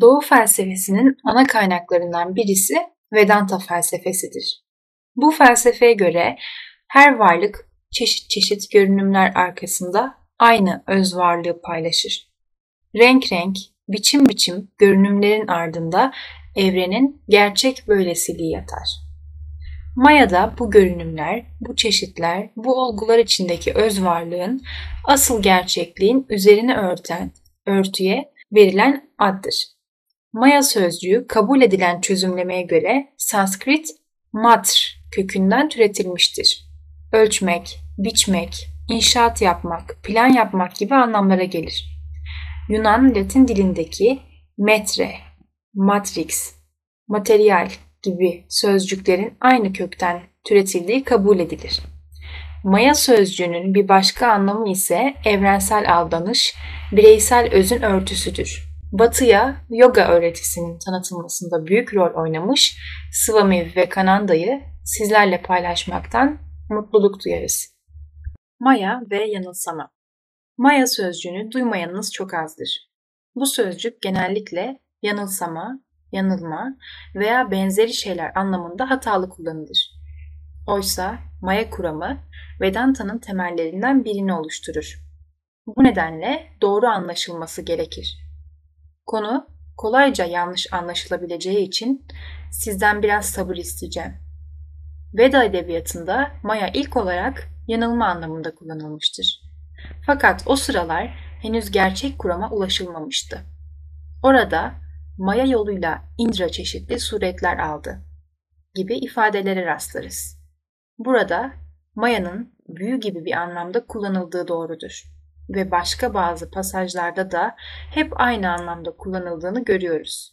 Doğu felsefesinin ana kaynaklarından birisi Vedanta felsefesidir. Bu felsefeye göre her varlık çeşit çeşit görünümler arkasında aynı öz varlığı paylaşır. Renk renk, biçim biçim görünümlerin ardında evrenin gerçek böylesiliği yatar. Maya'da bu görünümler, bu çeşitler, bu olgular içindeki öz varlığın asıl gerçekliğin üzerine örten, örtüye verilen addır. Maya sözcüğü kabul edilen çözümlemeye göre Sanskrit matr kökünden türetilmiştir. Ölçmek, biçmek, inşaat yapmak, plan yapmak gibi anlamlara gelir. Yunan Latin dilindeki metre, matrix, materyal gibi sözcüklerin aynı kökten türetildiği kabul edilir. Maya sözcüğünün bir başka anlamı ise evrensel aldanış, bireysel özün örtüsüdür. Batı'ya yoga öğretisinin tanıtılmasında büyük rol oynamış Swami Vivekananda'yı sizlerle paylaşmaktan mutluluk duyarız. Maya ve yanılsama Maya sözcüğünü duymayanınız çok azdır. Bu sözcük genellikle yanılsama, yanılma veya benzeri şeyler anlamında hatalı kullanılır. Oysa Maya kuramı Vedanta'nın temellerinden birini oluşturur. Bu nedenle doğru anlaşılması gerekir. Konu kolayca yanlış anlaşılabileceği için sizden biraz sabır isteyeceğim. Veda edebiyatında Maya ilk olarak yanılma anlamında kullanılmıştır. Fakat o sıralar henüz gerçek kurama ulaşılmamıştı. Orada Maya yoluyla Indra çeşitli suretler aldı gibi ifadelere rastlarız. Burada Maya'nın büyü gibi bir anlamda kullanıldığı doğrudur ve başka bazı pasajlarda da hep aynı anlamda kullanıldığını görüyoruz.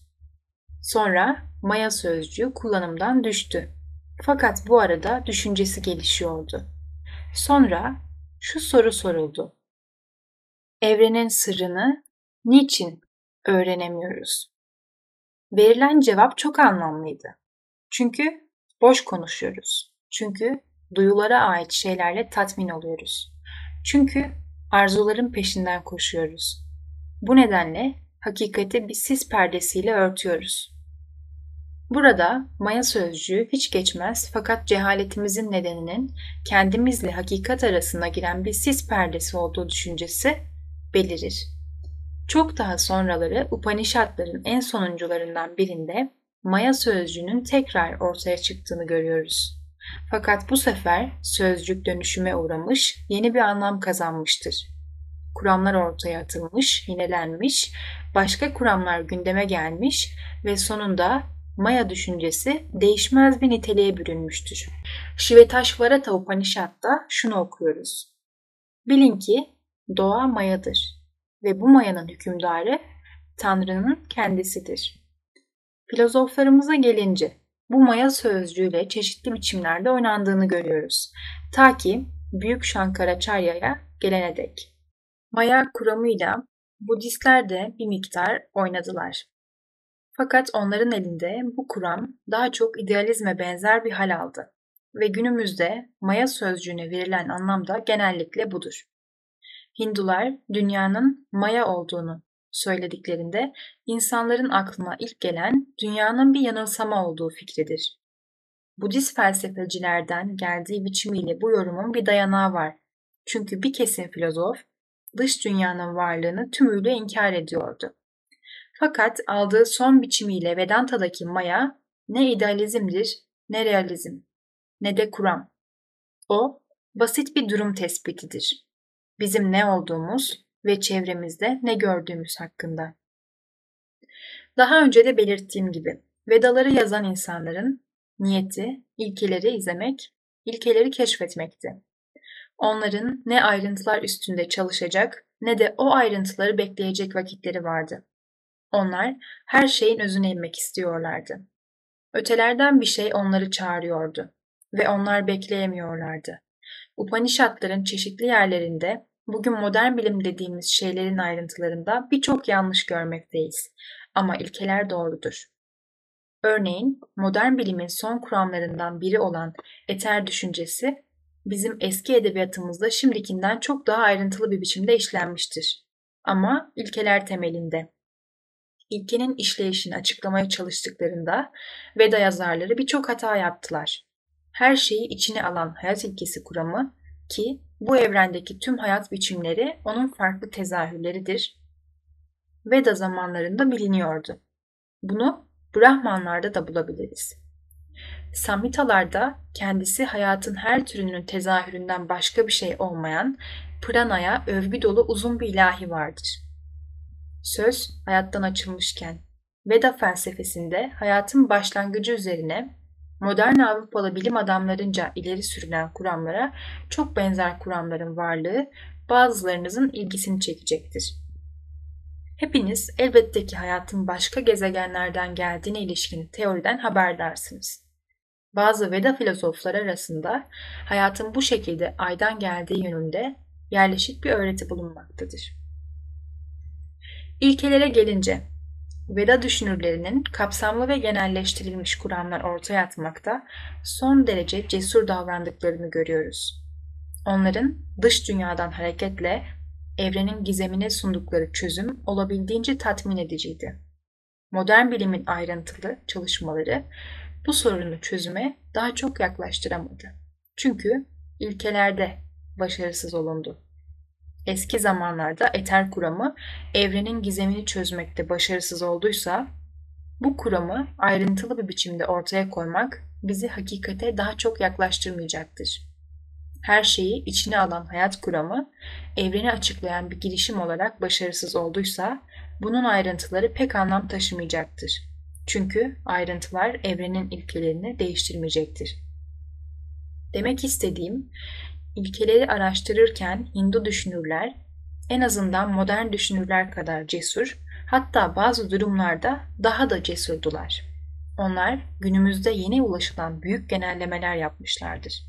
Sonra Maya sözcüğü kullanımdan düştü. Fakat bu arada düşüncesi gelişiyordu. Sonra şu soru soruldu. Evrenin sırrını niçin öğrenemiyoruz? Verilen cevap çok anlamlıydı. Çünkü boş konuşuyoruz. Çünkü duyulara ait şeylerle tatmin oluyoruz. Çünkü arzuların peşinden koşuyoruz. Bu nedenle hakikati bir sis perdesiyle örtüyoruz. Burada maya sözcüğü hiç geçmez fakat cehaletimizin nedeninin kendimizle hakikat arasında giren bir sis perdesi olduğu düşüncesi belirir. Çok daha sonraları Upanishadların en sonuncularından birinde maya sözcüğünün tekrar ortaya çıktığını görüyoruz. Fakat bu sefer sözcük dönüşüme uğramış, yeni bir anlam kazanmıştır. Kuramlar ortaya atılmış, yinelenmiş, başka kuramlar gündeme gelmiş ve sonunda Maya düşüncesi değişmez bir niteliğe bürünmüştür. Shivetashvarata Upanishad'da şunu okuyoruz. Bilin ki doğa mayadır ve bu mayanın hükümdarı Tanrı'nın kendisidir. Filozoflarımıza gelince bu maya sözcüğüyle çeşitli biçimlerde oynandığını görüyoruz. Ta ki Büyük Şankaraçarya'ya gelene dek. Maya kuramıyla Budistler de bir miktar oynadılar. Fakat onların elinde bu kuram daha çok idealizme benzer bir hal aldı ve günümüzde Maya sözcüğüne verilen anlam da genellikle budur. Hindular dünyanın Maya olduğunu söylediklerinde insanların aklına ilk gelen dünyanın bir yanılsama olduğu fikridir. Budist felsefecilerden geldiği biçimiyle bu yorumun bir dayanağı var. Çünkü bir kesim filozof dış dünyanın varlığını tümüyle inkar ediyordu. Fakat aldığı son biçimiyle Vedanta'daki Maya ne idealizmdir ne realizm ne de kuram. O basit bir durum tespitidir. Bizim ne olduğumuz ve çevremizde ne gördüğümüz hakkında. Daha önce de belirttiğim gibi Vedaları yazan insanların niyeti ilkeleri izlemek, ilkeleri keşfetmekti. Onların ne ayrıntılar üstünde çalışacak ne de o ayrıntıları bekleyecek vakitleri vardı. Onlar her şeyin özüne inmek istiyorlardı. Ötelerden bir şey onları çağırıyordu ve onlar bekleyemiyorlardı. Upanishadların çeşitli yerlerinde bugün modern bilim dediğimiz şeylerin ayrıntılarında birçok yanlış görmekteyiz ama ilkeler doğrudur. Örneğin modern bilimin son kuramlarından biri olan eter düşüncesi bizim eski edebiyatımızda şimdikinden çok daha ayrıntılı bir biçimde işlenmiştir. Ama ilkeler temelinde ilkenin işleyişini açıklamaya çalıştıklarında Veda yazarları birçok hata yaptılar. Her şeyi içine alan hayat ilkesi kuramı ki bu evrendeki tüm hayat biçimleri onun farklı tezahürleridir. Veda zamanlarında biliniyordu. Bunu Brahmanlarda da bulabiliriz. Samhitalarda kendisi hayatın her türünün tezahüründen başka bir şey olmayan Prana'ya övgü dolu uzun bir ilahi vardır. Söz hayattan açılmışken Veda felsefesinde hayatın başlangıcı üzerine modern Avrupalı bilim adamlarınca ileri sürülen kuramlara çok benzer kuramların varlığı bazılarınızın ilgisini çekecektir. Hepiniz elbette ki hayatın başka gezegenlerden geldiğine ilişkin teoriden haberdarsınız. Bazı Veda filozofları arasında hayatın bu şekilde aydan geldiği yönünde yerleşik bir öğreti bulunmaktadır. İlkelere gelince Veda düşünürlerinin kapsamlı ve genelleştirilmiş kuramlar ortaya atmakta son derece cesur davrandıklarını görüyoruz. Onların dış dünyadan hareketle evrenin gizemine sundukları çözüm olabildiğince tatmin ediciydi. Modern bilimin ayrıntılı çalışmaları bu sorunu çözüme daha çok yaklaştıramadı. Çünkü ilkelerde başarısız olundu. Eski zamanlarda eter kuramı evrenin gizemini çözmekte başarısız olduysa bu kuramı ayrıntılı bir biçimde ortaya koymak bizi hakikate daha çok yaklaştırmayacaktır. Her şeyi içine alan hayat kuramı evreni açıklayan bir girişim olarak başarısız olduysa bunun ayrıntıları pek anlam taşımayacaktır. Çünkü ayrıntılar evrenin ilkelerini değiştirmeyecektir. Demek istediğim ilkeleri araştırırken Hindu düşünürler en azından modern düşünürler kadar cesur, hatta bazı durumlarda daha da cesurdular. Onlar günümüzde yeni ulaşılan büyük genellemeler yapmışlardır.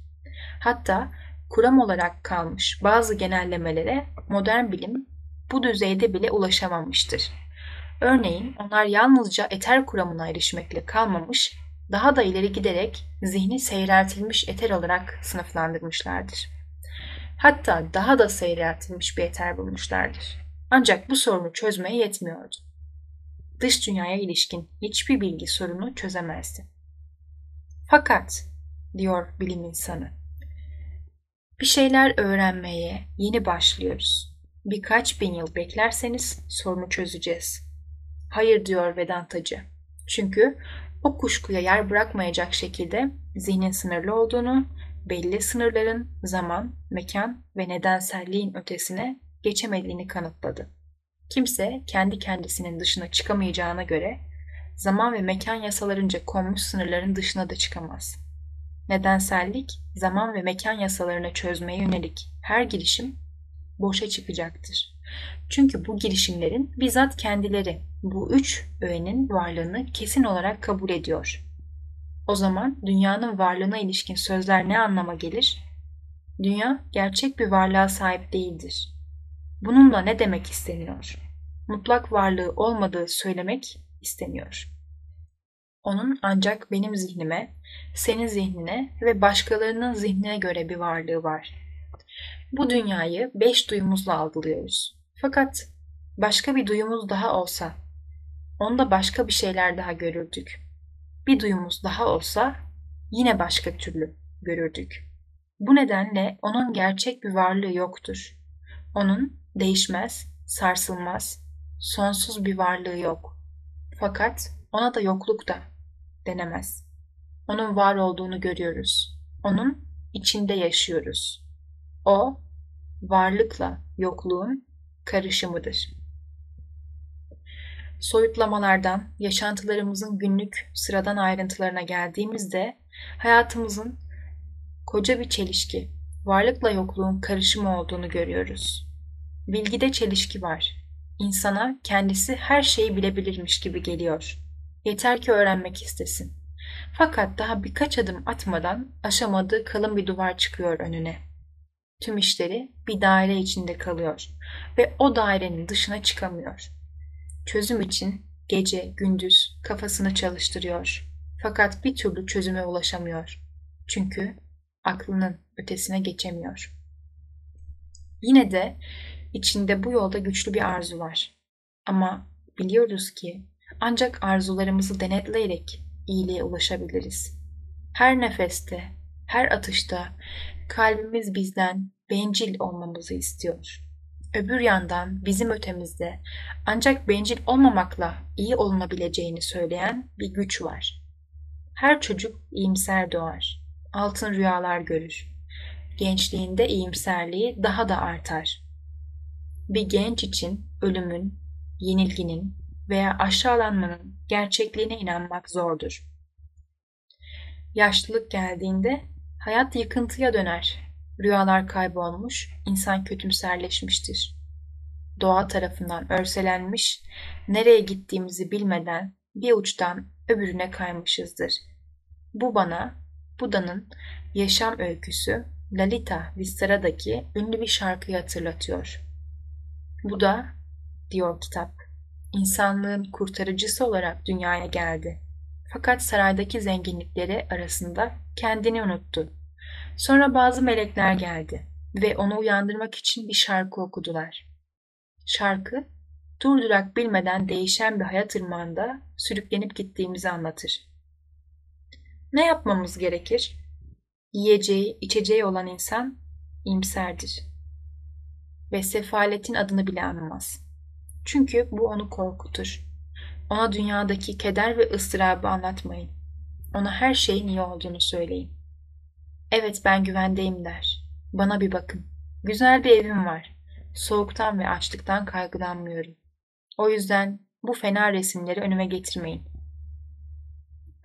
Hatta kuram olarak kalmış bazı genellemelere modern bilim bu düzeyde bile ulaşamamıştır. Örneğin onlar yalnızca eter kuramına erişmekle kalmamış, daha da ileri giderek zihni seyreltilmiş eter olarak sınıflandırmışlardır. Hatta daha da seyreltilmiş bir eter bulmuşlardır. Ancak bu sorunu çözmeye yetmiyordu. Dış dünyaya ilişkin hiçbir bilgi sorunu çözemezdi. Fakat, diyor bilim insanı, bir şeyler öğrenmeye yeni başlıyoruz. Birkaç bin yıl beklerseniz sorunu çözeceğiz. Hayır diyor Vedantacı. Çünkü o kuşkuya yer bırakmayacak şekilde zihnin sınırlı olduğunu, belli sınırların zaman, mekan ve nedenselliğin ötesine geçemediğini kanıtladı. Kimse kendi kendisinin dışına çıkamayacağına göre zaman ve mekan yasalarınca konmuş sınırların dışına da çıkamaz. Nedensellik, zaman ve mekan yasalarını çözmeye yönelik her girişim boşa çıkacaktır. Çünkü bu girişimlerin bizzat kendileri bu üç öğenin varlığını kesin olarak kabul ediyor. O zaman dünyanın varlığına ilişkin sözler ne anlama gelir? Dünya gerçek bir varlığa sahip değildir. Bununla ne demek isteniyor? Mutlak varlığı olmadığı söylemek isteniyor. Onun ancak benim zihnime, senin zihnine ve başkalarının zihnine göre bir varlığı var. Bu dünyayı beş duyumuzla algılıyoruz. Fakat başka bir duyumuz daha olsa, onda başka bir şeyler daha görürdük. Bir duyumuz daha olsa yine başka türlü görürdük. Bu nedenle onun gerçek bir varlığı yoktur. Onun değişmez, sarsılmaz, sonsuz bir varlığı yok. Fakat ona da yokluk da denemez. Onun var olduğunu görüyoruz. Onun içinde yaşıyoruz. O varlıkla yokluğun karışımıdır. Soyutlamalardan yaşantılarımızın günlük sıradan ayrıntılarına geldiğimizde hayatımızın koca bir çelişki, varlıkla yokluğun karışımı olduğunu görüyoruz. Bilgide çelişki var. İnsana kendisi her şeyi bilebilirmiş gibi geliyor. Yeter ki öğrenmek istesin. Fakat daha birkaç adım atmadan aşamadığı kalın bir duvar çıkıyor önüne tüm işleri bir daire içinde kalıyor ve o dairenin dışına çıkamıyor. Çözüm için gece gündüz kafasını çalıştırıyor. Fakat bir türlü çözüme ulaşamıyor. Çünkü aklının ötesine geçemiyor. Yine de içinde bu yolda güçlü bir arzu var. Ama biliyoruz ki ancak arzularımızı denetleyerek iyiliğe ulaşabiliriz. Her nefeste, her atışta kalbimiz bizden bencil olmamızı istiyor. Öbür yandan bizim ötemizde ancak bencil olmamakla iyi olunabileceğini söyleyen bir güç var. Her çocuk iyimser doğar, altın rüyalar görür. Gençliğinde iyimserliği daha da artar. Bir genç için ölümün, yenilginin veya aşağılanmanın gerçekliğine inanmak zordur. Yaşlılık geldiğinde hayat yıkıntıya döner. Rüyalar kaybolmuş, insan kötümserleşmiştir. Doğa tarafından örselenmiş, nereye gittiğimizi bilmeden bir uçtan öbürüne kaymışızdır. Bu bana Buda'nın yaşam öyküsü Lalita Vistara'daki ünlü bir şarkıyı hatırlatıyor. Buda, diyor kitap, insanlığın kurtarıcısı olarak dünyaya geldi. Fakat saraydaki zenginlikleri arasında kendini unuttu. Sonra bazı melekler geldi ve onu uyandırmak için bir şarkı okudular. Şarkı, durdurak bilmeden değişen bir hayat ırmağında sürüklenip gittiğimizi anlatır. Ne yapmamız gerekir? Yiyeceği, içeceği olan insan imserdir. Ve sefaletin adını bile anmaz. Çünkü bu onu korkutur. Ona dünyadaki keder ve ıstırabı anlatmayın. Ona her şeyin iyi olduğunu söyleyin. Evet ben güvendeyim der. Bana bir bakın. Güzel bir evim var. Soğuktan ve açlıktan kaygılanmıyorum. O yüzden bu fena resimleri önüme getirmeyin.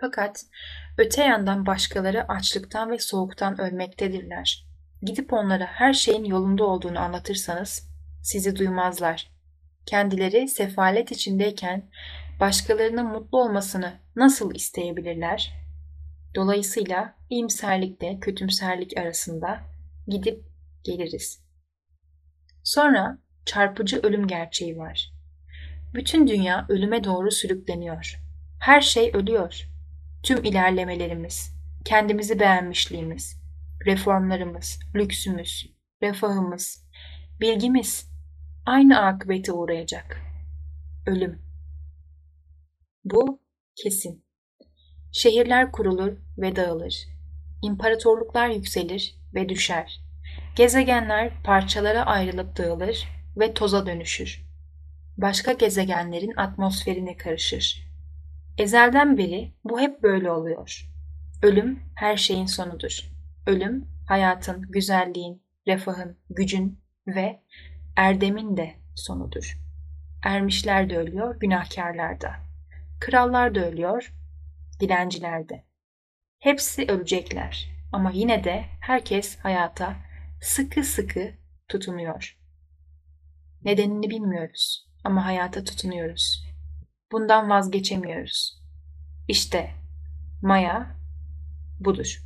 Fakat öte yandan başkaları açlıktan ve soğuktan ölmektedirler. Gidip onlara her şeyin yolunda olduğunu anlatırsanız sizi duymazlar. Kendileri sefalet içindeyken başkalarının mutlu olmasını nasıl isteyebilirler? Dolayısıyla iyimserlikle kötümserlik arasında gidip geliriz. Sonra çarpıcı ölüm gerçeği var. Bütün dünya ölüme doğru sürükleniyor. Her şey ölüyor. Tüm ilerlemelerimiz, kendimizi beğenmişliğimiz, reformlarımız, lüksümüz, refahımız, bilgimiz aynı akıbete uğrayacak. Ölüm. Bu kesin. Şehirler kurulur ve dağılır. İmparatorluklar yükselir ve düşer. Gezegenler parçalara ayrılıp dağılır ve toza dönüşür. Başka gezegenlerin atmosferine karışır. Ezelden beri bu hep böyle oluyor. Ölüm her şeyin sonudur. Ölüm hayatın, güzelliğin, refahın, gücün ve erdemin de sonudur. Ermişler de ölüyor, günahkarlar da. Krallar da ölüyor, dilenciler de. Hepsi ölecekler ama yine de herkes hayata sıkı sıkı tutunuyor. Nedenini bilmiyoruz ama hayata tutunuyoruz. Bundan vazgeçemiyoruz. İşte Maya budur.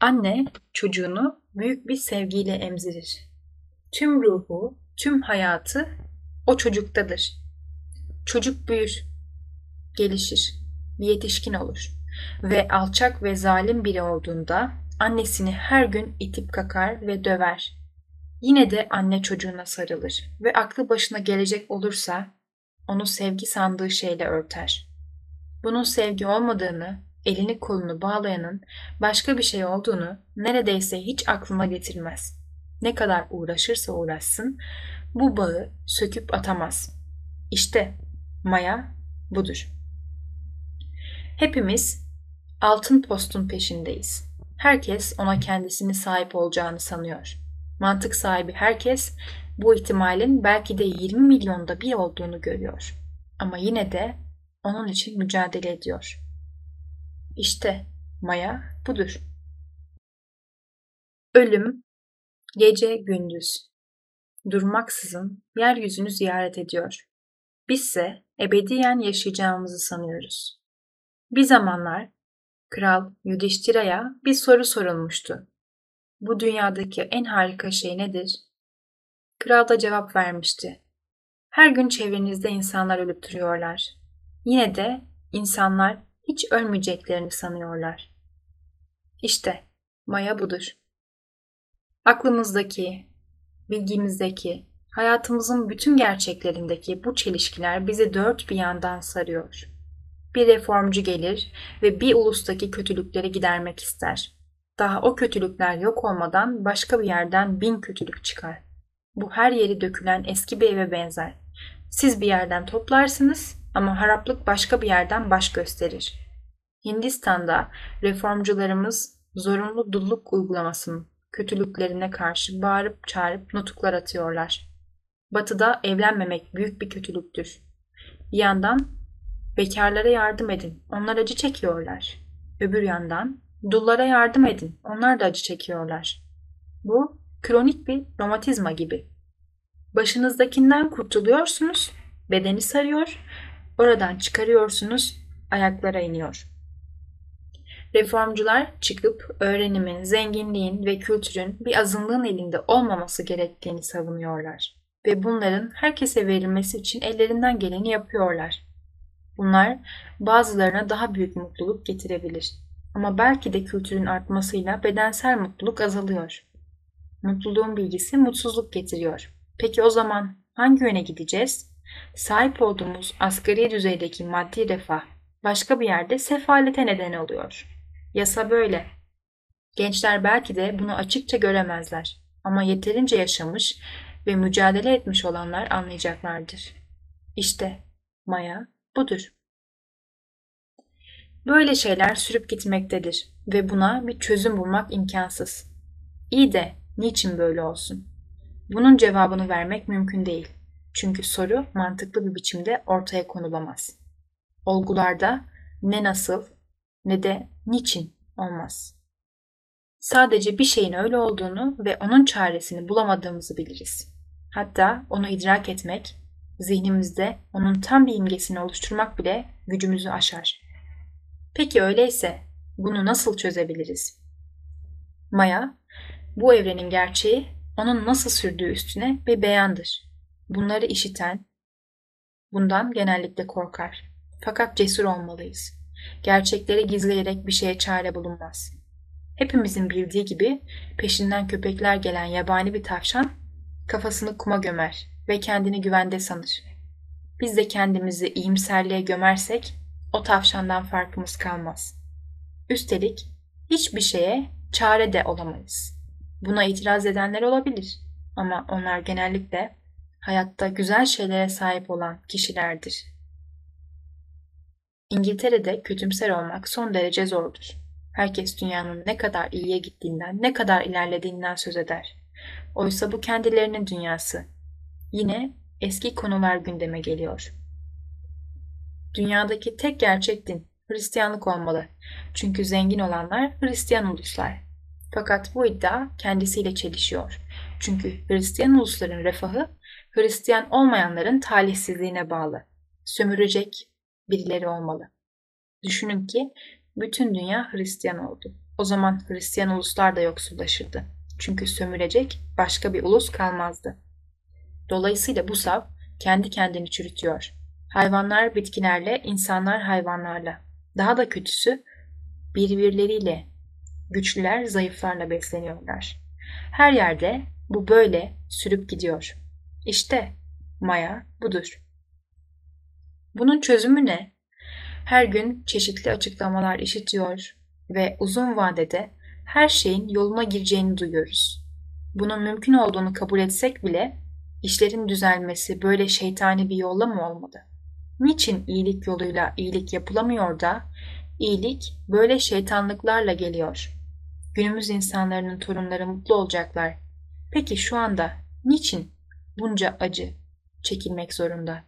Anne çocuğunu büyük bir sevgiyle emzirir. Tüm ruhu, tüm hayatı o çocuktadır. Çocuk büyür, gelişir, yetişkin olur ve alçak ve zalim biri olduğunda annesini her gün itip kakar ve döver. Yine de anne çocuğuna sarılır ve aklı başına gelecek olursa onu sevgi sandığı şeyle örter. Bunun sevgi olmadığını, elini kolunu bağlayanın başka bir şey olduğunu neredeyse hiç aklına getirmez. Ne kadar uğraşırsa uğraşsın bu bağı söküp atamaz. İşte Maya budur. Hepimiz altın postun peşindeyiz. Herkes ona kendisini sahip olacağını sanıyor. Mantık sahibi herkes bu ihtimalin belki de 20 milyonda bir olduğunu görüyor. Ama yine de onun için mücadele ediyor. İşte Maya budur. Ölüm, gece gündüz, durmaksızın yeryüzünü ziyaret ediyor. Bizse ebediyen yaşayacağımızı sanıyoruz. Bir zamanlar Kral Yudhishthira'ya bir soru sorulmuştu. Bu dünyadaki en harika şey nedir? Kral da cevap vermişti. Her gün çevrenizde insanlar ölüp duruyorlar. Yine de insanlar hiç ölmeyeceklerini sanıyorlar. İşte maya budur. Aklımızdaki, bilgimizdeki, Hayatımızın bütün gerçeklerindeki bu çelişkiler bizi dört bir yandan sarıyor. Bir reformcu gelir ve bir ulustaki kötülükleri gidermek ister. Daha o kötülükler yok olmadan başka bir yerden bin kötülük çıkar. Bu her yeri dökülen eski bir eve benzer. Siz bir yerden toplarsınız ama haraplık başka bir yerden baş gösterir. Hindistan'da reformcularımız zorunlu dulluk uygulamasının kötülüklerine karşı bağırıp çağırıp nutuklar atıyorlar. Batı'da evlenmemek büyük bir kötülüktür. Bir yandan bekarlara yardım edin, onlar acı çekiyorlar. Öbür yandan dullara yardım edin, onlar da acı çekiyorlar. Bu kronik bir romatizma gibi. Başınızdakinden kurtuluyorsunuz, bedeni sarıyor, oradan çıkarıyorsunuz, ayaklara iniyor. Reformcular çıkıp öğrenimin, zenginliğin ve kültürün bir azınlığın elinde olmaması gerektiğini savunuyorlar ve bunların herkese verilmesi için ellerinden geleni yapıyorlar. Bunlar bazılarına daha büyük mutluluk getirebilir. Ama belki de kültürün artmasıyla bedensel mutluluk azalıyor. Mutluluğun bilgisi mutsuzluk getiriyor. Peki o zaman hangi yöne gideceğiz? Sahip olduğumuz asgari düzeydeki maddi refah başka bir yerde sefalete neden oluyor. Yasa böyle. Gençler belki de bunu açıkça göremezler ama yeterince yaşamış ve mücadele etmiş olanlar anlayacaklardır. İşte maya budur. Böyle şeyler sürüp gitmektedir ve buna bir çözüm bulmak imkansız. İyi de niçin böyle olsun? Bunun cevabını vermek mümkün değil. Çünkü soru mantıklı bir biçimde ortaya konulamaz. Olgularda ne nasıl ne de niçin olmaz. Sadece bir şeyin öyle olduğunu ve onun çaresini bulamadığımızı biliriz. Hatta onu idrak etmek, zihnimizde onun tam bir imgesini oluşturmak bile gücümüzü aşar. Peki öyleyse bunu nasıl çözebiliriz? Maya, bu evrenin gerçeği onun nasıl sürdüğü üstüne bir beyandır. Bunları işiten bundan genellikle korkar. Fakat cesur olmalıyız. Gerçekleri gizleyerek bir şeye çare bulunmaz. Hepimizin bildiği gibi peşinden köpekler gelen yabani bir tavşan kafasını kuma gömer ve kendini güvende sanır. Biz de kendimizi iyimserliğe gömersek o tavşandan farkımız kalmaz. Üstelik hiçbir şeye çare de olamayız. Buna itiraz edenler olabilir ama onlar genellikle hayatta güzel şeylere sahip olan kişilerdir. İngiltere'de kötümser olmak son derece zordur. Herkes dünyanın ne kadar iyiye gittiğinden, ne kadar ilerlediğinden söz eder. Oysa bu kendilerinin dünyası. Yine eski konular gündeme geliyor. Dünyadaki tek gerçek din Hristiyanlık olmalı. Çünkü zengin olanlar Hristiyan uluslar. Fakat bu iddia kendisiyle çelişiyor. Çünkü Hristiyan ulusların refahı Hristiyan olmayanların talihsizliğine bağlı. Sömürecek birileri olmalı. Düşünün ki bütün dünya Hristiyan oldu. O zaman Hristiyan uluslar da yoksullaşırdı. Çünkü sömürecek başka bir ulus kalmazdı. Dolayısıyla bu sav kendi kendini çürütüyor. Hayvanlar bitkilerle, insanlar hayvanlarla. Daha da kötüsü birbirleriyle, güçlüler zayıflarla besleniyorlar. Her yerde bu böyle sürüp gidiyor. İşte maya budur. Bunun çözümü ne? Her gün çeşitli açıklamalar işitiyor ve uzun vadede her şeyin yoluna gireceğini duyuyoruz. Bunun mümkün olduğunu kabul etsek bile işlerin düzelmesi böyle şeytani bir yolla mı olmalı? Niçin iyilik yoluyla iyilik yapılamıyor da iyilik böyle şeytanlıklarla geliyor? Günümüz insanların torunları mutlu olacaklar. Peki şu anda niçin bunca acı çekilmek zorunda?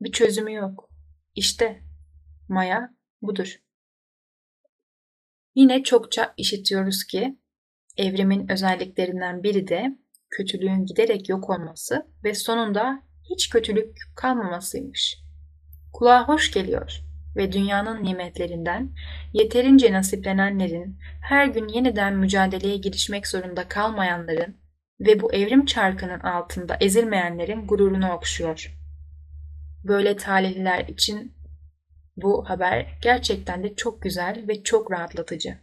Bir çözümü yok. İşte maya budur. Yine çokça işitiyoruz ki evrimin özelliklerinden biri de kötülüğün giderek yok olması ve sonunda hiç kötülük kalmamasıymış. Kulağa hoş geliyor ve dünyanın nimetlerinden yeterince nasiplenenlerin, her gün yeniden mücadeleye girişmek zorunda kalmayanların ve bu evrim çarkının altında ezilmeyenlerin gururunu okşuyor. Böyle talihliler için bu haber gerçekten de çok güzel ve çok rahatlatıcı.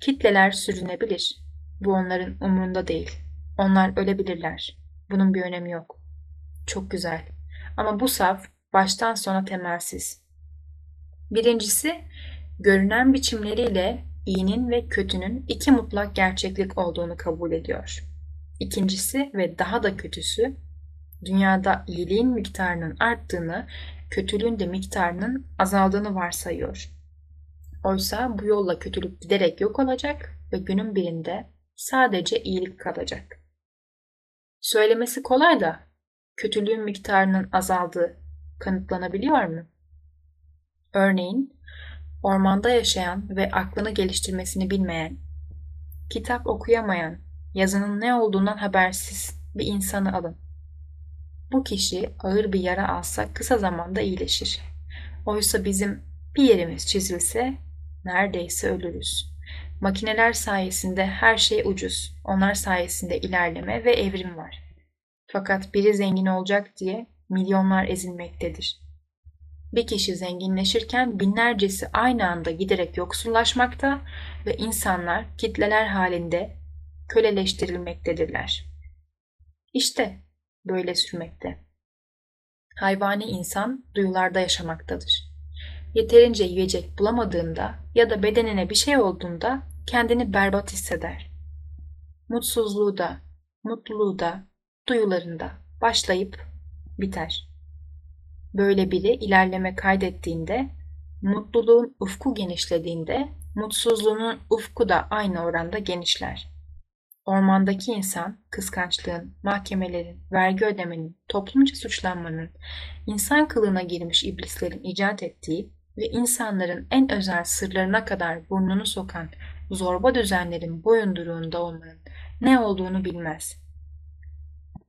Kitleler sürünebilir. Bu onların umurunda değil. Onlar ölebilirler. Bunun bir önemi yok. Çok güzel. Ama bu saf baştan sona temelsiz. Birincisi, görünen biçimleriyle iyinin ve kötünün iki mutlak gerçeklik olduğunu kabul ediyor. İkincisi ve daha da kötüsü, dünyada iyiliğin miktarının arttığını, kötülüğün de miktarının azaldığını varsayıyor. Oysa bu yolla kötülük giderek yok olacak ve günün birinde sadece iyilik kalacak. Söylemesi kolay da kötülüğün miktarının azaldığı kanıtlanabiliyor mu? Örneğin ormanda yaşayan ve aklını geliştirmesini bilmeyen, kitap okuyamayan, yazının ne olduğundan habersiz bir insanı alın. Bu kişi ağır bir yara alsa kısa zamanda iyileşir. Oysa bizim bir yerimiz çizilse neredeyse ölürüz. Makineler sayesinde her şey ucuz. Onlar sayesinde ilerleme ve evrim var. Fakat biri zengin olacak diye milyonlar ezilmektedir. Bir kişi zenginleşirken binlercesi aynı anda giderek yoksullaşmakta ve insanlar kitleler halinde köleleştirilmektedirler. İşte böyle sürmekte. Hayvani insan duyularda yaşamaktadır. Yeterince yiyecek bulamadığında ya da bedenine bir şey olduğunda kendini berbat hisseder. Mutsuzluğu da, mutluluğu da, duyularında başlayıp biter. Böyle biri ilerleme kaydettiğinde, mutluluğun ufku genişlediğinde, mutsuzluğunun ufku da aynı oranda genişler. Ormandaki insan, kıskançlığın, mahkemelerin, vergi ödemenin, toplumca suçlanmanın, insan kılığına girmiş iblislerin icat ettiği ve insanların en özel sırlarına kadar burnunu sokan zorba düzenlerin boyunduruğunda olmanın ne olduğunu bilmez.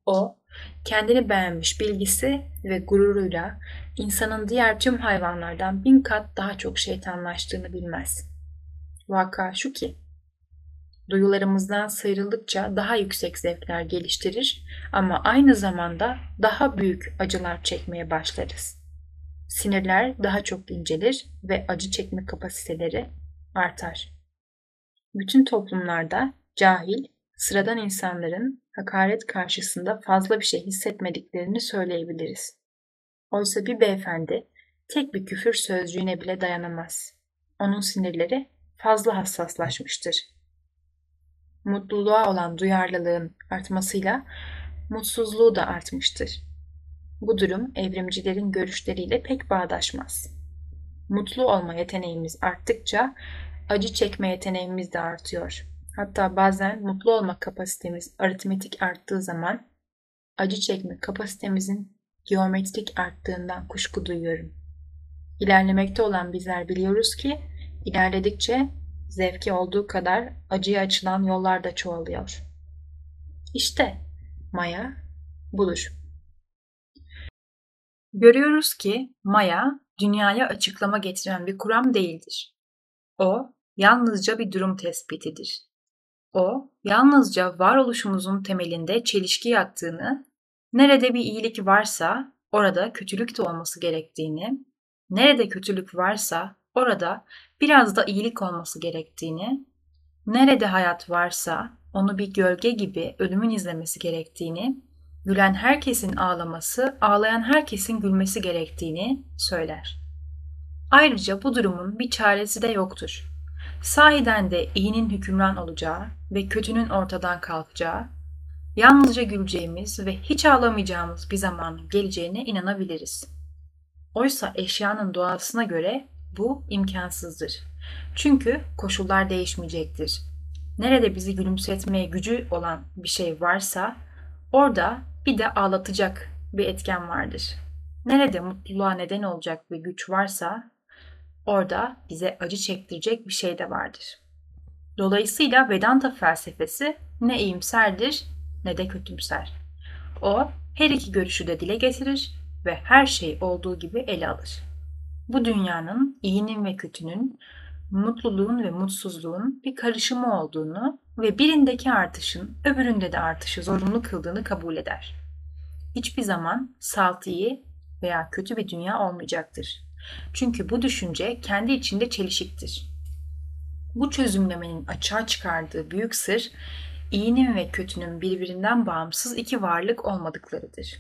O, kendini beğenmiş bilgisi ve gururuyla insanın diğer tüm hayvanlardan bin kat daha çok şeytanlaştığını bilmez. Vaka şu ki, duyularımızdan sıyrıldıkça daha yüksek zevkler geliştirir ama aynı zamanda daha büyük acılar çekmeye başlarız. Sinirler daha çok incelir ve acı çekme kapasiteleri artar. Bütün toplumlarda cahil, sıradan insanların hakaret karşısında fazla bir şey hissetmediklerini söyleyebiliriz. Oysa bir beyefendi tek bir küfür sözcüğüne bile dayanamaz. Onun sinirleri fazla hassaslaşmıştır. Mutluluğa olan duyarlılığın artmasıyla mutsuzluğu da artmıştır. Bu durum evrimcilerin görüşleriyle pek bağdaşmaz. Mutlu olma yeteneğimiz arttıkça acı çekme yeteneğimiz de artıyor. Hatta bazen mutlu olma kapasitemiz aritmetik arttığı zaman acı çekme kapasitemizin geometrik arttığından kuşku duyuyorum. İlerlemekte olan bizler biliyoruz ki ilerledikçe zevki olduğu kadar acıya açılan yollar da çoğalıyor. İşte Maya budur. Görüyoruz ki Maya dünyaya açıklama getiren bir kuram değildir. O yalnızca bir durum tespitidir. O yalnızca varoluşumuzun temelinde çelişki yattığını, nerede bir iyilik varsa orada kötülük de olması gerektiğini, nerede kötülük varsa orada biraz da iyilik olması gerektiğini, nerede hayat varsa onu bir gölge gibi ölümün izlemesi gerektiğini gülen herkesin ağlaması, ağlayan herkesin gülmesi gerektiğini söyler. Ayrıca bu durumun bir çaresi de yoktur. Sahiden de iyinin hükümran olacağı ve kötünün ortadan kalkacağı, yalnızca güleceğimiz ve hiç ağlamayacağımız bir zamanın geleceğine inanabiliriz. Oysa eşyanın doğasına göre bu imkansızdır. Çünkü koşullar değişmeyecektir. Nerede bizi gülümsetmeye gücü olan bir şey varsa orada bir de ağlatacak bir etken vardır. Nerede mutluluğa neden olacak bir güç varsa orada bize acı çektirecek bir şey de vardır. Dolayısıyla Vedanta felsefesi ne iyimserdir ne de kötümser. O her iki görüşü de dile getirir ve her şey olduğu gibi ele alır. Bu dünyanın iyinin ve kötünün, mutluluğun ve mutsuzluğun bir karışımı olduğunu ve birindeki artışın öbüründe de artışı zorunlu kıldığını kabul eder. Hiçbir zaman salt iyi veya kötü bir dünya olmayacaktır. Çünkü bu düşünce kendi içinde çelişiktir. Bu çözümlemenin açığa çıkardığı büyük sır, iyinin ve kötünün birbirinden bağımsız iki varlık olmadıklarıdır.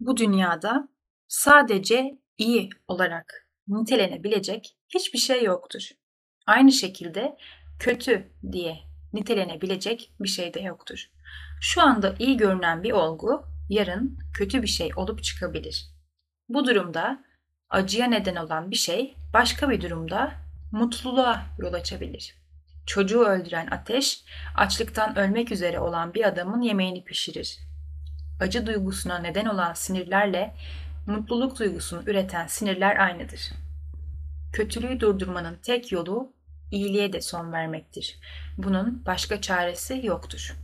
Bu dünyada sadece iyi olarak nitelenebilecek hiçbir şey yoktur. Aynı şekilde kötü diye nitelenebilecek bir şey de yoktur. Şu anda iyi görünen bir olgu yarın kötü bir şey olup çıkabilir. Bu durumda acıya neden olan bir şey başka bir durumda mutluluğa yol açabilir. Çocuğu öldüren ateş, açlıktan ölmek üzere olan bir adamın yemeğini pişirir. Acı duygusuna neden olan sinirlerle mutluluk duygusunu üreten sinirler aynıdır. Kötülüğü durdurmanın tek yolu iyiliğe de son vermektir. Bunun başka çaresi yoktur.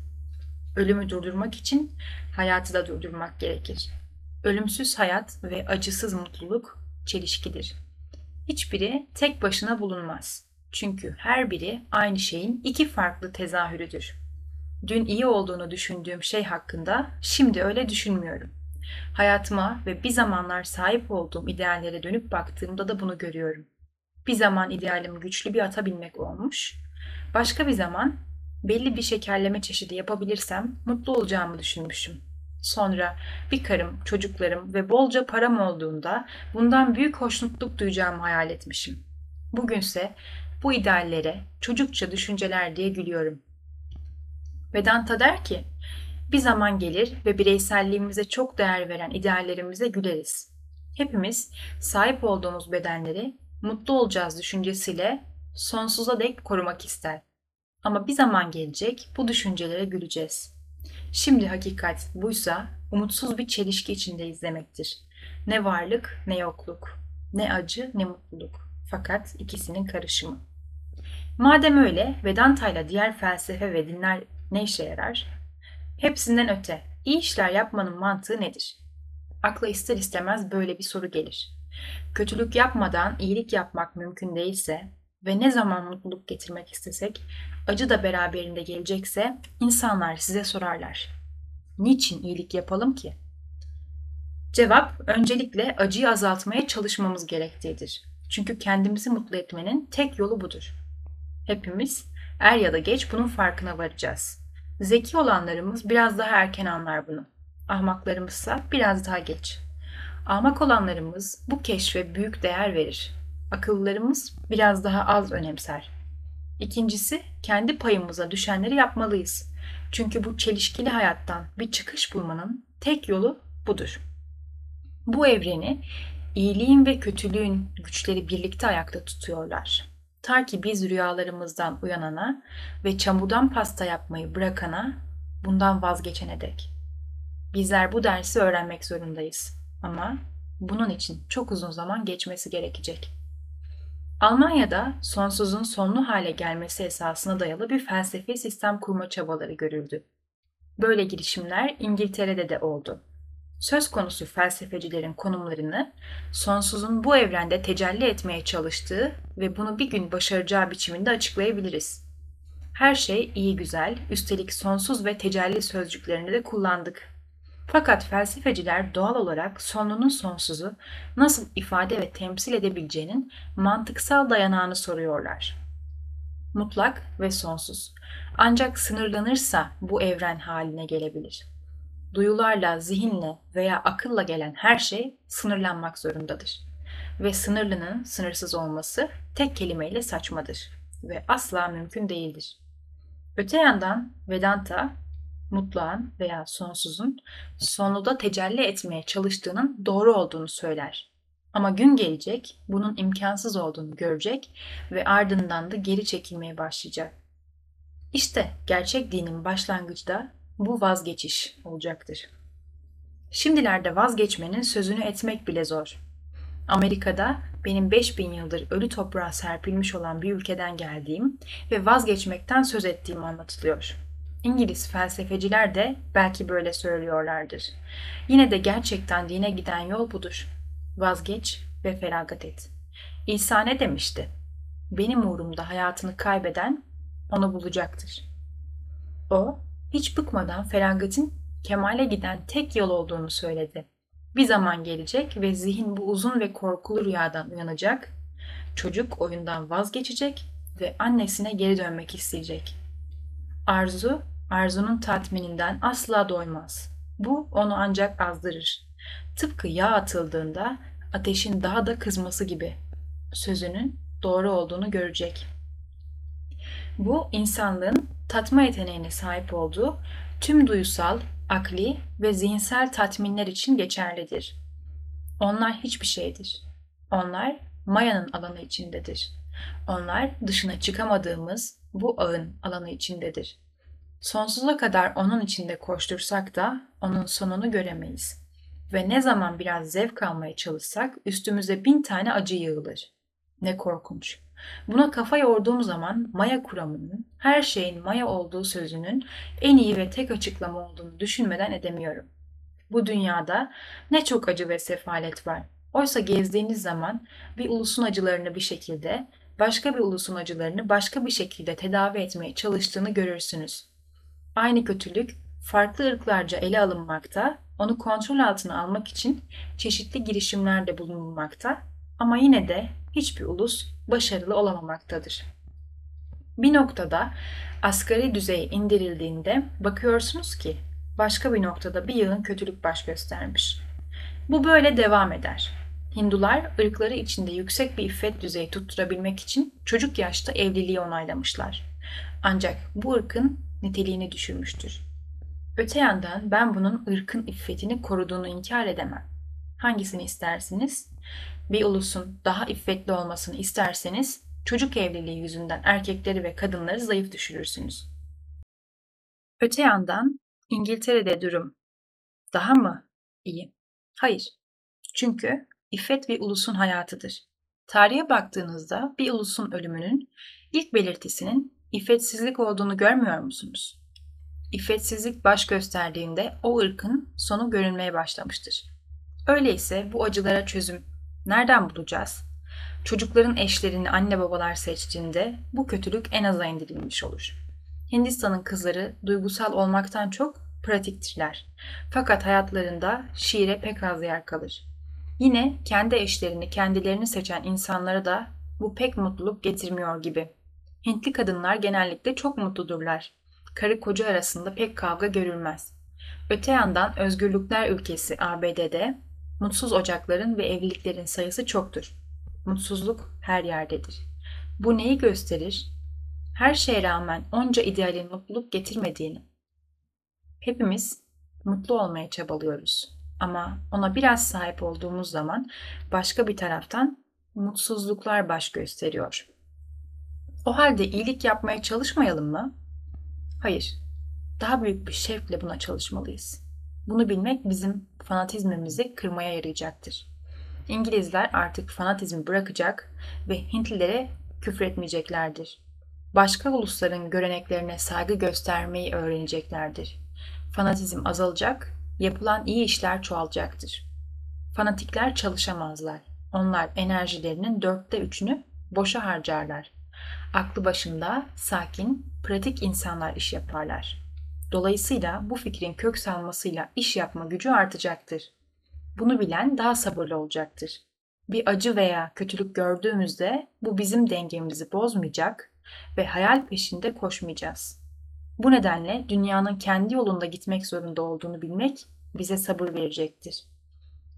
Ölümü durdurmak için hayatı da durdurmak gerekir. Ölümsüz hayat ve acısız mutluluk çelişkidir. Hiçbiri tek başına bulunmaz. Çünkü her biri aynı şeyin iki farklı tezahürüdür. Dün iyi olduğunu düşündüğüm şey hakkında şimdi öyle düşünmüyorum. Hayatıma ve bir zamanlar sahip olduğum ideallere dönüp baktığımda da bunu görüyorum. Bir zaman idealim güçlü bir ata binmek olmuş. Başka bir zaman belli bir şekerleme çeşidi yapabilirsem mutlu olacağımı düşünmüşüm. Sonra bir karım, çocuklarım ve bolca param olduğunda bundan büyük hoşnutluk duyacağımı hayal etmişim. Bugünse bu ideallere çocukça düşünceler diye gülüyorum. Vedanta der ki, bir zaman gelir ve bireyselliğimize çok değer veren ideallerimize güleriz. Hepimiz sahip olduğumuz bedenleri mutlu olacağız düşüncesiyle sonsuza dek korumak ister. Ama bir zaman gelecek bu düşüncelere güleceğiz. Şimdi hakikat buysa umutsuz bir çelişki içindeyiz demektir. Ne varlık ne yokluk, ne acı ne mutluluk. Fakat ikisinin karışımı. Madem öyle Vedanta ile diğer felsefe ve dinler ne işe yarar? Hepsinden öte iyi işler yapmanın mantığı nedir? Akla ister istemez böyle bir soru gelir. Kötülük yapmadan iyilik yapmak mümkün değilse ve ne zaman mutluluk getirmek istesek acı da beraberinde gelecekse insanlar size sorarlar. Niçin iyilik yapalım ki? Cevap öncelikle acıyı azaltmaya çalışmamız gerektiğidir. Çünkü kendimizi mutlu etmenin tek yolu budur. Hepimiz er ya da geç bunun farkına varacağız. Zeki olanlarımız biraz daha erken anlar bunu. Ahmaklarımızsa biraz daha geç. Ahmak olanlarımız bu keşfe büyük değer verir. Akıllarımız biraz daha az önemser. İkincisi, kendi payımıza düşenleri yapmalıyız. Çünkü bu çelişkili hayattan bir çıkış bulmanın tek yolu budur. Bu evreni iyiliğin ve kötülüğün güçleri birlikte ayakta tutuyorlar. Ta ki biz rüyalarımızdan uyanana ve çamurdan pasta yapmayı bırakana, bundan vazgeçene dek. Bizler bu dersi öğrenmek zorundayız. Ama bunun için çok uzun zaman geçmesi gerekecek. Almanya'da sonsuzun sonlu hale gelmesi esasına dayalı bir felsefi sistem kurma çabaları görüldü. Böyle girişimler İngiltere'de de oldu. Söz konusu felsefecilerin konumlarını sonsuzun bu evrende tecelli etmeye çalıştığı ve bunu bir gün başaracağı biçiminde açıklayabiliriz. Her şey iyi güzel, üstelik sonsuz ve tecelli sözcüklerini de kullandık. Fakat felsefeciler doğal olarak sonunun sonsuzu nasıl ifade ve temsil edebileceğinin mantıksal dayanağını soruyorlar. Mutlak ve sonsuz. Ancak sınırlanırsa bu evren haline gelebilir. Duyularla, zihinle veya akılla gelen her şey sınırlanmak zorundadır. Ve sınırlının sınırsız olması tek kelimeyle saçmadır ve asla mümkün değildir. Öte yandan Vedanta mutluğun veya sonsuzun sonunda tecelli etmeye çalıştığının doğru olduğunu söyler. Ama gün gelecek, bunun imkansız olduğunu görecek ve ardından da geri çekilmeye başlayacak. İşte gerçek dinin başlangıcı da bu vazgeçiş olacaktır. Şimdilerde vazgeçmenin sözünü etmek bile zor. Amerika'da benim 5000 yıldır ölü toprağa serpilmiş olan bir ülkeden geldiğim ve vazgeçmekten söz ettiğim anlatılıyor.'' İngiliz felsefeciler de belki böyle söylüyorlardır. Yine de gerçekten dine giden yol budur. Vazgeç ve feragat et. İsa ne demişti? Benim uğrumda hayatını kaybeden onu bulacaktır. O, hiç bıkmadan feragatin kemale giden tek yol olduğunu söyledi. Bir zaman gelecek ve zihin bu uzun ve korkulu rüyadan uyanacak, çocuk oyundan vazgeçecek ve annesine geri dönmek isteyecek.'' Arzu, arzunun tatmininden asla doymaz. Bu onu ancak azdırır. Tıpkı yağ atıldığında ateşin daha da kızması gibi. Sözünün doğru olduğunu görecek. Bu insanlığın tatma yeteneğine sahip olduğu tüm duysal, akli ve zihinsel tatminler için geçerlidir. Onlar hiçbir şeydir. Onlar Maya'nın alanı içindedir. Onlar dışına çıkamadığımız bu ağın alanı içindedir. Sonsuza kadar onun içinde koştursak da onun sonunu göremeyiz. Ve ne zaman biraz zevk almaya çalışsak üstümüze bin tane acı yığılır. Ne korkunç. Buna kafa yorduğum zaman Maya kuramının, her şeyin Maya olduğu sözünün en iyi ve tek açıklama olduğunu düşünmeden edemiyorum. Bu dünyada ne çok acı ve sefalet var. Oysa gezdiğiniz zaman bir ulusun acılarını bir şekilde, başka bir ulusun acılarını başka bir şekilde tedavi etmeye çalıştığını görürsünüz. Aynı kötülük farklı ırklarca ele alınmakta, onu kontrol altına almak için çeşitli girişimlerde bulunulmakta ama yine de hiçbir ulus başarılı olamamaktadır. Bir noktada asgari düzeye indirildiğinde bakıyorsunuz ki başka bir noktada bir yığın kötülük baş göstermiş. Bu böyle devam eder. Hindular ırkları içinde yüksek bir iffet düzeyi tutturabilmek için çocuk yaşta evliliği onaylamışlar. Ancak bu ırkın niteliğini düşürmüştür. Öte yandan ben bunun ırkın iffetini koruduğunu inkar edemem. Hangisini istersiniz? Bir ulusun daha iffetli olmasını isterseniz çocuk evliliği yüzünden erkekleri ve kadınları zayıf düşürürsünüz. Öte yandan İngiltere'de durum daha mı iyi? Hayır. Çünkü iffet bir ulusun hayatıdır. Tarihe baktığınızda bir ulusun ölümünün ilk belirtisinin iffetsizlik olduğunu görmüyor musunuz? İffetsizlik baş gösterdiğinde o ırkın sonu görünmeye başlamıştır. Öyleyse bu acılara çözüm nereden bulacağız? Çocukların eşlerini anne babalar seçtiğinde bu kötülük en aza indirilmiş olur. Hindistan'ın kızları duygusal olmaktan çok pratiktirler. Fakat hayatlarında şiire pek az yer kalır. Yine kendi eşlerini kendilerini seçen insanlara da bu pek mutluluk getirmiyor gibi. Hintli kadınlar genellikle çok mutludurlar. Karı koca arasında pek kavga görülmez. Öte yandan özgürlükler ülkesi ABD'de mutsuz ocakların ve evliliklerin sayısı çoktur. Mutsuzluk her yerdedir. Bu neyi gösterir? Her şeye rağmen onca idealin mutluluk getirmediğini. Hepimiz mutlu olmaya çabalıyoruz. Ama ona biraz sahip olduğumuz zaman başka bir taraftan mutsuzluklar baş gösteriyor. O halde iyilik yapmaya çalışmayalım mı? Hayır. Daha büyük bir şevkle buna çalışmalıyız. Bunu bilmek bizim fanatizmimizi kırmaya yarayacaktır. İngilizler artık fanatizmi bırakacak ve Hintlilere küfretmeyeceklerdir. Başka ulusların göreneklerine saygı göstermeyi öğreneceklerdir. Fanatizm azalacak, yapılan iyi işler çoğalacaktır. Fanatikler çalışamazlar. Onlar enerjilerinin dörtte üçünü boşa harcarlar. Aklı başında, sakin, pratik insanlar iş yaparlar. Dolayısıyla bu fikrin kök salmasıyla iş yapma gücü artacaktır. Bunu bilen daha sabırlı olacaktır. Bir acı veya kötülük gördüğümüzde bu bizim dengemizi bozmayacak ve hayal peşinde koşmayacağız. Bu nedenle dünyanın kendi yolunda gitmek zorunda olduğunu bilmek bize sabır verecektir.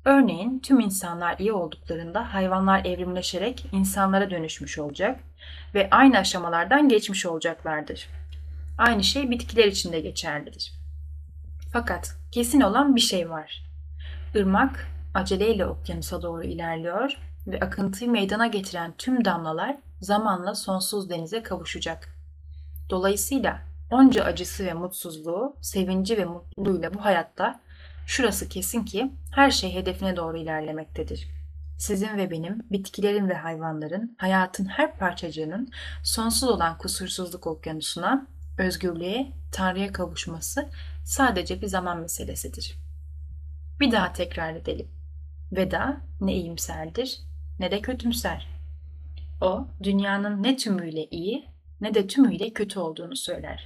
Örneğin tüm insanlar iyi olduklarında hayvanlar evrimleşerek insanlara dönüşmüş olacak ve aynı aşamalardan geçmiş olacaklardır. Aynı şey bitkiler için de geçerlidir. Fakat kesin olan bir şey var. Irmak aceleyle okyanusa doğru ilerliyor ve akıntıyı meydana getiren tüm damlalar zamanla sonsuz denize kavuşacak. Dolayısıyla onca acısı ve mutsuzluğu, sevinci ve mutluluğuyla bu hayatta şurası kesin ki her şey hedefine doğru ilerlemektedir. Sizin ve benim, bitkilerin ve hayvanların, hayatın her parçacığının sonsuz olan kusursuzluk okyanusuna, özgürlüğe, Tanrı'ya kavuşması sadece bir zaman meselesidir. Bir daha tekrar edelim. Veda ne iyimserdir ne de kötümser. O dünyanın ne tümüyle iyi ne de tümüyle kötü olduğunu söyler.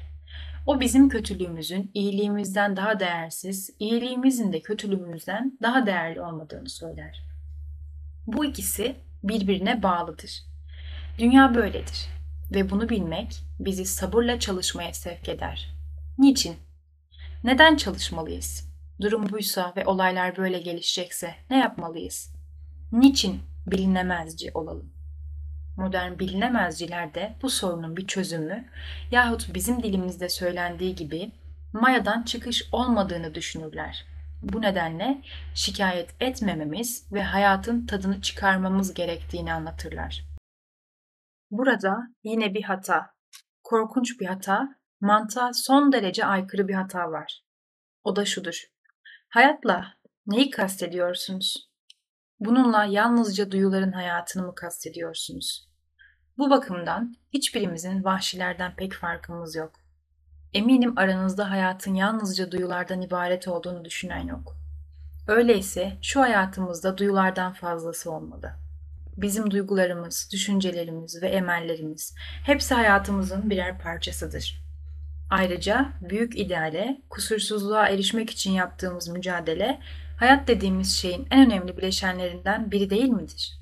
O bizim kötülüğümüzün iyiliğimizden daha değersiz, iyiliğimizin de kötülüğümüzden daha değerli olmadığını söyler. Bu ikisi birbirine bağlıdır. Dünya böyledir. Ve bunu bilmek bizi sabırla çalışmaya sevk eder. Niçin? Neden çalışmalıyız? Durum buysa ve olaylar böyle gelişecekse ne yapmalıyız? Niçin bilinemezci olalım? Modern bilinemezciler de bu sorunun bir çözümü yahut bizim dilimizde söylendiği gibi mayadan çıkış olmadığını düşünürler. Bu nedenle şikayet etmememiz ve hayatın tadını çıkarmamız gerektiğini anlatırlar. Burada yine bir hata, korkunç bir hata, mantığa son derece aykırı bir hata var. O da şudur. Hayatla neyi kastediyorsunuz? Bununla yalnızca duyuların hayatını mı kastediyorsunuz? Bu bakımdan hiçbirimizin vahşilerden pek farkımız yok. Eminim aranızda hayatın yalnızca duyulardan ibaret olduğunu düşünen yok. Öyleyse şu hayatımızda duyulardan fazlası olmalı. Bizim duygularımız, düşüncelerimiz ve emellerimiz hepsi hayatımızın birer parçasıdır. Ayrıca büyük ideale, kusursuzluğa erişmek için yaptığımız mücadele, hayat dediğimiz şeyin en önemli bileşenlerinden biri değil midir?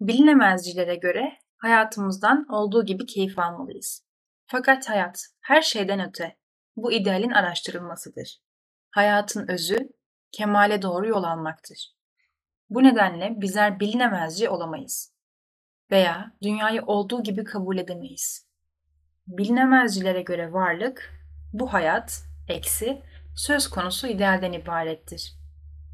Bilinemezcilere göre hayatımızdan olduğu gibi keyif almalıyız. Fakat hayat her şeyden öte bu idealin araştırılmasıdır. Hayatın özü kemale doğru yol almaktır. Bu nedenle bizler bilinemezci olamayız veya dünyayı olduğu gibi kabul edemeyiz. Bilinemezcilere göre varlık, bu hayat, eksi, söz konusu idealden ibarettir.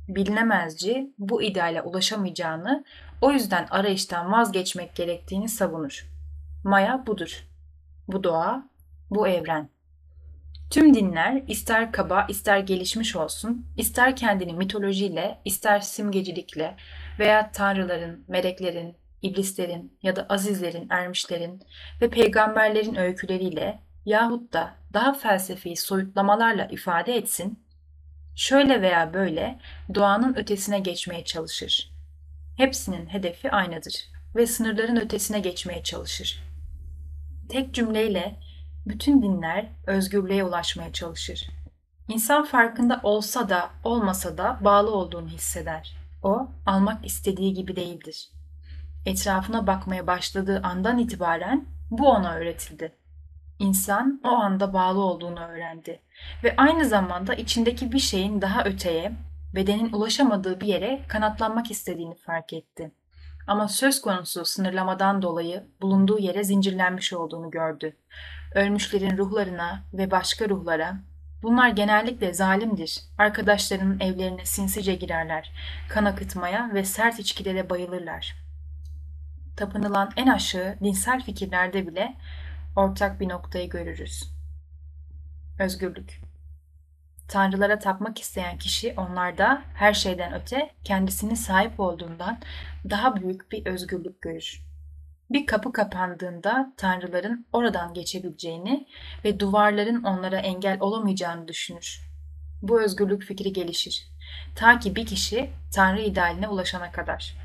Bilinemezci bu ideale ulaşamayacağını, o yüzden arayıştan vazgeçmek gerektiğini savunur. Maya budur. Bu doğa, bu evren. Tüm dinler ister kaba ister gelişmiş olsun, ister kendini mitolojiyle, ister simgecilikle veya tanrıların, meleklerin, iblislerin ya da azizlerin, ermişlerin ve peygamberlerin öyküleriyle yahut da daha felsefi soyutlamalarla ifade etsin, şöyle veya böyle doğanın ötesine geçmeye çalışır. Hepsinin hedefi aynıdır ve sınırların ötesine geçmeye çalışır. Tek cümleyle bütün dinler özgürlüğe ulaşmaya çalışır. İnsan farkında olsa da olmasa da bağlı olduğunu hisseder. O almak istediği gibi değildir. Etrafına bakmaya başladığı andan itibaren bu ona öğretildi. İnsan o anda bağlı olduğunu öğrendi ve aynı zamanda içindeki bir şeyin daha öteye, bedenin ulaşamadığı bir yere kanatlanmak istediğini fark etti. Ama söz konusu sınırlamadan dolayı bulunduğu yere zincirlenmiş olduğunu gördü. Ölmüşlerin ruhlarına ve başka ruhlara Bunlar genellikle zalimdir. Arkadaşlarının evlerine sinsice girerler. Kan akıtmaya ve sert içkilere bayılırlar. Tapınılan en aşağı dinsel fikirlerde bile ortak bir noktayı görürüz. Özgürlük. Tanrılara tapmak isteyen kişi onlarda her şeyden öte kendisini sahip olduğundan daha büyük bir özgürlük görür. Bir kapı kapandığında tanrıların oradan geçebileceğini ve duvarların onlara engel olamayacağını düşünür. Bu özgürlük fikri gelişir. Ta ki bir kişi tanrı idealine ulaşana kadar.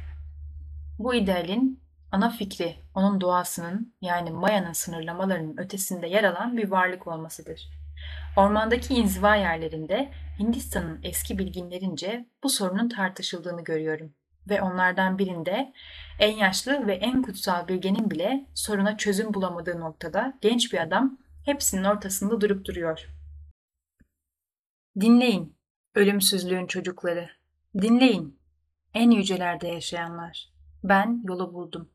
Bu idealin ana fikri onun doğasının yani Maya'nın sınırlamalarının ötesinde yer alan bir varlık olmasıdır. Ormandaki inziva yerlerinde Hindistan'ın eski bilginlerince bu sorunun tartışıldığını görüyorum ve onlardan birinde en yaşlı ve en kutsal bilgenin bile soruna çözüm bulamadığı noktada genç bir adam hepsinin ortasında durup duruyor. Dinleyin, ölümsüzlüğün çocukları. Dinleyin, en yücelerde yaşayanlar. Ben yolu buldum.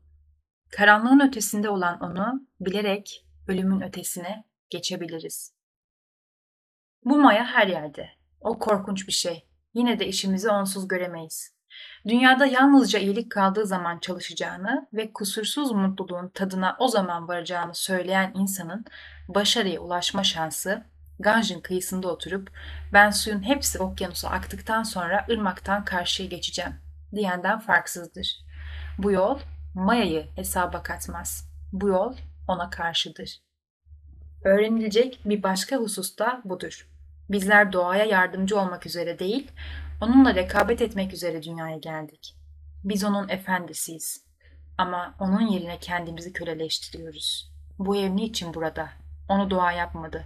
Karanlığın ötesinde olan onu bilerek ölümün ötesine geçebiliriz. Bu maya her yerde. O korkunç bir şey. Yine de işimizi onsuz göremeyiz. Dünyada yalnızca iyilik kaldığı zaman çalışacağını ve kusursuz mutluluğun tadına o zaman varacağını söyleyen insanın başarıya ulaşma şansı Ganj'ın kıyısında oturup ben suyun hepsi okyanusa aktıktan sonra ırmaktan karşıya geçeceğim diyenden farksızdır. Bu yol Maya'yı hesaba katmaz. Bu yol ona karşıdır. Öğrenilecek bir başka husus da budur. Bizler doğaya yardımcı olmak üzere değil, onunla rekabet etmek üzere dünyaya geldik. Biz onun efendisiyiz. Ama onun yerine kendimizi köleleştiriyoruz. Bu ev niçin burada? Onu doğa yapmadı.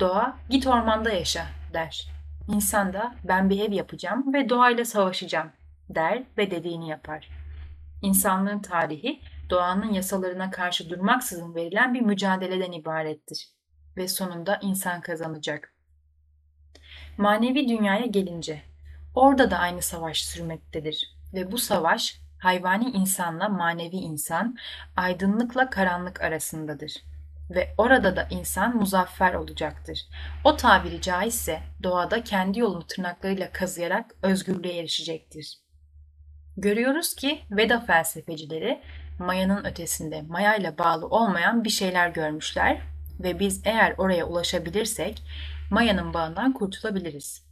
Doğa git ormanda yaşa der. İnsan da ben bir ev yapacağım ve doğayla savaşacağım der ve dediğini yapar. İnsanlığın tarihi doğanın yasalarına karşı durmaksızın verilen bir mücadeleden ibarettir ve sonunda insan kazanacak. Manevi dünyaya gelince orada da aynı savaş sürmektedir ve bu savaş hayvani insanla manevi insan, aydınlıkla karanlık arasındadır ve orada da insan muzaffer olacaktır. O tabiri caizse doğada kendi yolunu tırnaklarıyla kazıyarak özgürlüğe erişecektir. Görüyoruz ki Veda felsefecileri mayanın ötesinde mayayla bağlı olmayan bir şeyler görmüşler ve biz eğer oraya ulaşabilirsek mayanın bağından kurtulabiliriz.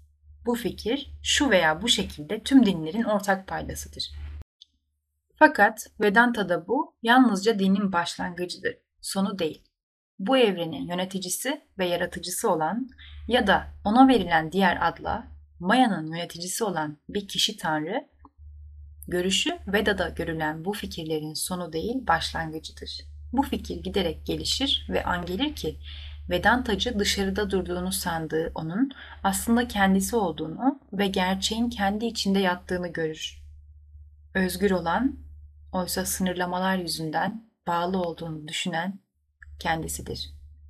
Bu fikir şu veya bu şekilde tüm dinlerin ortak paydasıdır. Fakat Vedanta'da bu yalnızca dinin başlangıcıdır, sonu değil. Bu evrenin yöneticisi ve yaratıcısı olan ya da ona verilen diğer adla Maya'nın yöneticisi olan bir kişi tanrı, görüşü Veda'da görülen bu fikirlerin sonu değil başlangıcıdır. Bu fikir giderek gelişir ve an gelir ki Vedantacı dışarıda durduğunu sandığı onun aslında kendisi olduğunu ve gerçeğin kendi içinde yattığını görür. Özgür olan oysa sınırlamalar yüzünden bağlı olduğunu düşünen kendisidir.